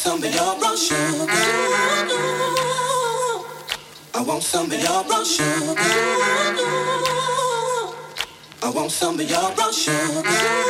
some of your brown sugar. I want some of your brown sugar. I want some of your brown sugar.